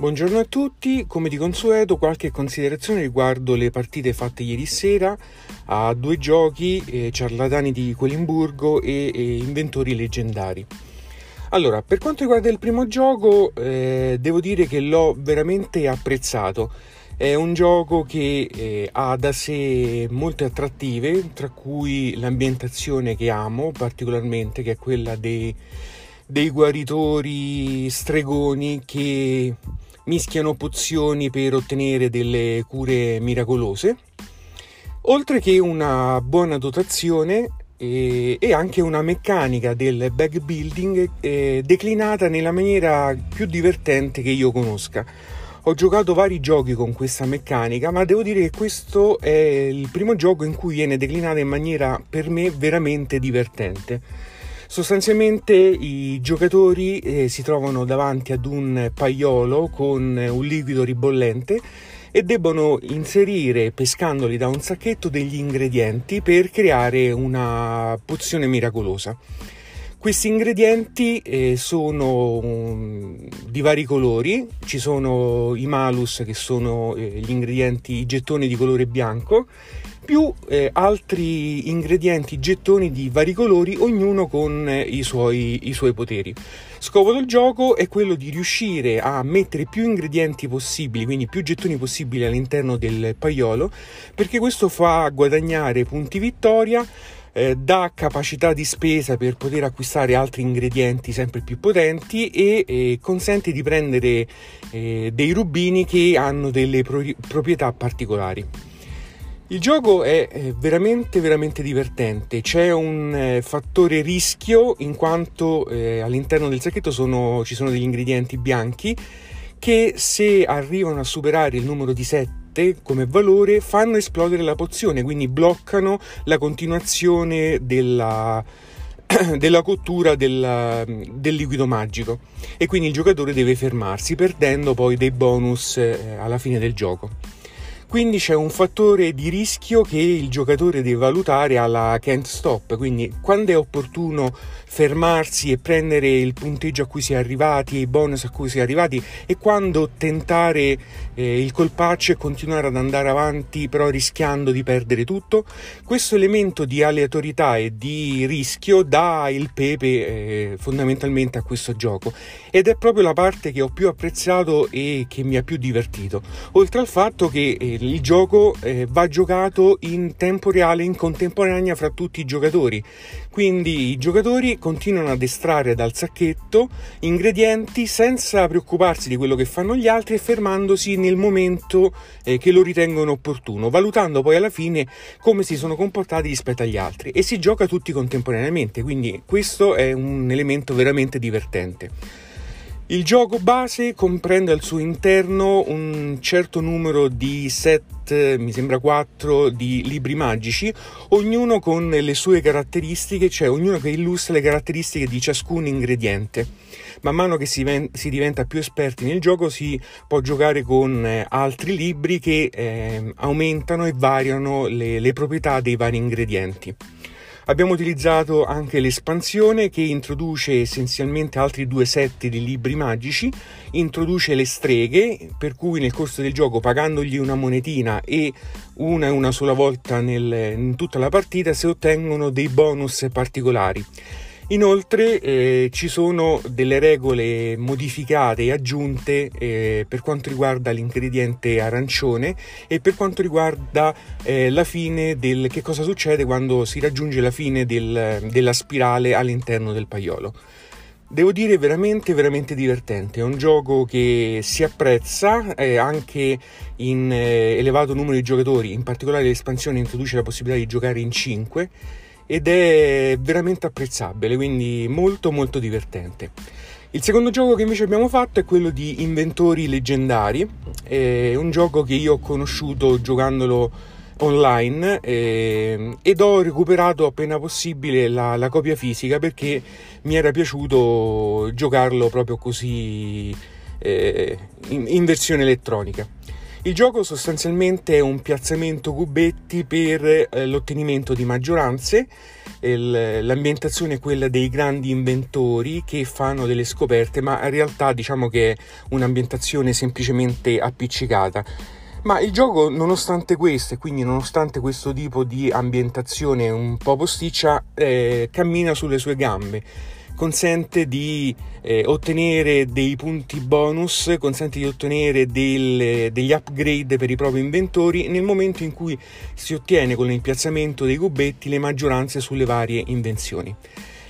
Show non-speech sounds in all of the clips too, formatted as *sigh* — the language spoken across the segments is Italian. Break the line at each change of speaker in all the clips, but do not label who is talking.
Buongiorno a tutti, come di consueto qualche considerazione riguardo le partite fatte ieri sera a due giochi, eh, Ciarlatani di Quelimburgo e, e, Inventori leggendari. Allora, per quanto riguarda il primo gioco, eh, devo dire che l'ho veramente apprezzato. È un gioco che eh, ha da sé molte attrattive, tra cui l'ambientazione che amo particolarmente, che è quella dei, dei guaritori stregoni che mischiano pozioni per ottenere delle cure miracolose, oltre che una buona dotazione e, e anche una meccanica del bag building eh, declinata nella maniera più divertente che io conosca. Ho giocato vari giochi con questa meccanica, ma devo dire che questo è il primo gioco in cui viene declinata in maniera per me veramente divertente. Sostanzialmente i giocatori eh, si trovano davanti ad un paiolo con un liquido ribollente e debbono inserire, pescandoli da un sacchetto, degli ingredienti per creare una pozione miracolosa. Questi ingredienti eh, sono um, di vari colori, ci sono i malus che sono eh, gli ingredienti, i gettoni di colore bianco più eh, altri ingredienti, gettoni di vari colori, ognuno con eh, i, suoi, i suoi poteri. Scopo del gioco è quello di riuscire a mettere più ingredienti possibili, quindi più gettoni possibili all'interno del paiolo, perché questo fa guadagnare punti vittoria, eh, dà capacità di spesa per poter acquistare altri ingredienti sempre più potenti e eh, consente di prendere eh, dei rubini che hanno delle pro- proprietà particolari. Il gioco è veramente veramente divertente, c'è un eh, fattore rischio in quanto eh, all'interno del sacchetto sono, ci sono degli ingredienti bianchi che se arrivano a superare il numero di 7 come valore fanno esplodere la pozione, quindi bloccano la continuazione della, *clears throat* della cottura del, del, liquido magico e quindi il giocatore deve fermarsi perdendo poi dei bonus eh, alla fine del gioco. Quindi c'è un fattore di rischio che il giocatore deve valutare alla can't stop, quindi quando è opportuno fermarsi e prendere il punteggio a cui si è arrivati, i bonus a cui si è arrivati e quando tentare eh, il colpaccio e continuare ad andare avanti però rischiando di perdere tutto. Questo elemento di aleatorietà e di rischio dà il pepe eh, fondamentalmente a questo gioco ed è proprio la parte che ho più apprezzato e che mi ha più divertito, oltre al fatto che eh, il gioco eh, va giocato in tempo reale, in contemporanea fra tutti i giocatori. Quindi i giocatori continuano ad estrarre dal sacchetto ingredienti senza preoccuparsi di quello che fanno gli altri e fermandosi nel momento eh, che lo ritengono opportuno, valutando poi alla fine come si sono comportati rispetto agli altri e si gioca tutti contemporaneamente, quindi questo è un elemento veramente divertente. Il gioco base comprende al suo interno un certo numero di set, mi sembra 4, di libri magici, ognuno con le sue caratteristiche, cioè ognuno che illustra le caratteristiche di ciascun ingrediente. Man mano che si, ven- si diventa più esperti nel gioco si può giocare con eh, altri libri che eh, aumentano e variano le, le proprietà dei vari ingredienti. Abbiamo utilizzato anche l'espansione che introduce essenzialmente altri due set di libri magici, introduce le streghe, per cui nel corso del gioco pagandogli una monetina e una e una sola volta nel, in tutta la partita si ottengono dei bonus particolari. Inoltre eh, ci sono delle regole modificate e aggiunte eh, per quanto riguarda l'ingrediente arancione e per quanto riguarda eh, la fine del che cosa succede quando si raggiunge la fine del, della spirale all'interno del paiolo. Devo dire veramente veramente divertente, è un gioco che si apprezza eh, anche in eh, elevato numero di giocatori, in particolare l'espansione introduce la possibilità di giocare in 5 ed è veramente apprezzabile, quindi molto molto divertente. Il secondo gioco che invece abbiamo fatto è quello di Inventori Leggendari, è un gioco che io ho conosciuto giocandolo online eh, ed ho recuperato appena possibile la, la, copia fisica perché mi era piaciuto giocarlo proprio così eh, in, in versione elettronica. Il gioco sostanzialmente è un piazzamento cubetti per eh, l'ottenimento di maggioranze l'ambientazione è quella dei grandi inventori che fanno delle scoperte, ma in realtà diciamo che è un'ambientazione semplicemente appiccicata. Ma il gioco, nonostante questo, e quindi nonostante questo tipo di ambientazione un po' posticcia, eh, cammina sulle sue gambe consente di eh, ottenere dei punti bonus, consente di ottenere del, degli upgrade per i propri inventori nel momento in cui si ottiene con il piazzamento dei cubetti le maggioranze sulle varie invenzioni.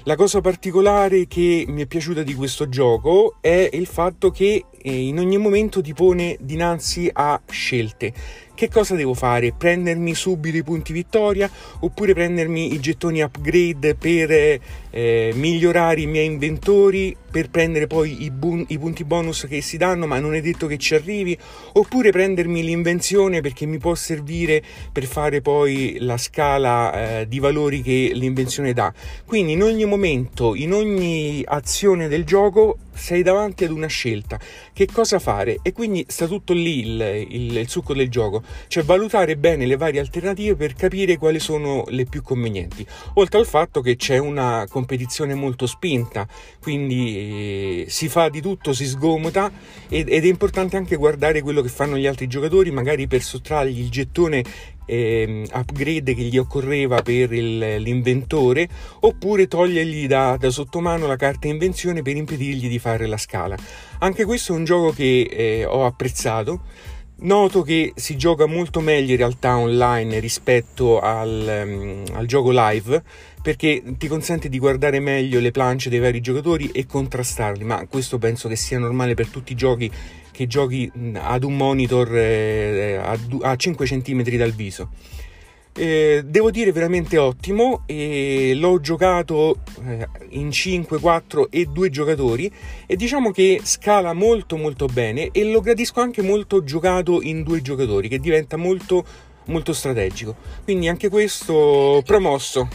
La cosa particolare che mi è piaciuta di questo gioco è il fatto che eh, in ogni momento ti pone dinanzi a scelte che cosa devo fare? Prendermi subito i punti vittoria oppure prendermi i gettoni upgrade per eh, migliorare i miei inventori, per prendere poi i, bun- i, punti bonus che si danno, ma non è detto che ci arrivi, oppure prendermi l'invenzione perché mi può servire per fare poi la scala eh, di valori che l'invenzione dà. Quindi in ogni momento, in ogni azione del gioco sei davanti ad una scelta, che cosa fare? E quindi sta tutto lì il, il, il, succo del gioco, cioè valutare bene le varie alternative per capire quali sono le più convenienti, oltre al fatto che c'è una competizione molto spinta, quindi eh, si fa di tutto, si sgomota ed, è importante anche guardare quello che fanno gli altri giocatori, magari per sottrargli il gettone eh, upgrade che gli occorreva per il, l'inventore oppure togliergli da, da sottomano la carta invenzione per impedirgli di fare la scala. Anche questo è un gioco che eh, ho apprezzato. Noto che si gioca molto meglio in realtà online rispetto al, um, al, gioco live perché ti consente di guardare meglio le planche dei vari giocatori e contrastarli, ma questo penso che sia normale per tutti i giochi che giochi ad un monitor eh, a, a 5 cm dal viso. Eh, devo dire veramente ottimo e l'ho giocato eh, in 5, 4 e 2 giocatori e diciamo che scala molto molto bene e lo gradisco anche molto giocato in due giocatori che diventa molto molto strategico. Quindi anche questo promosso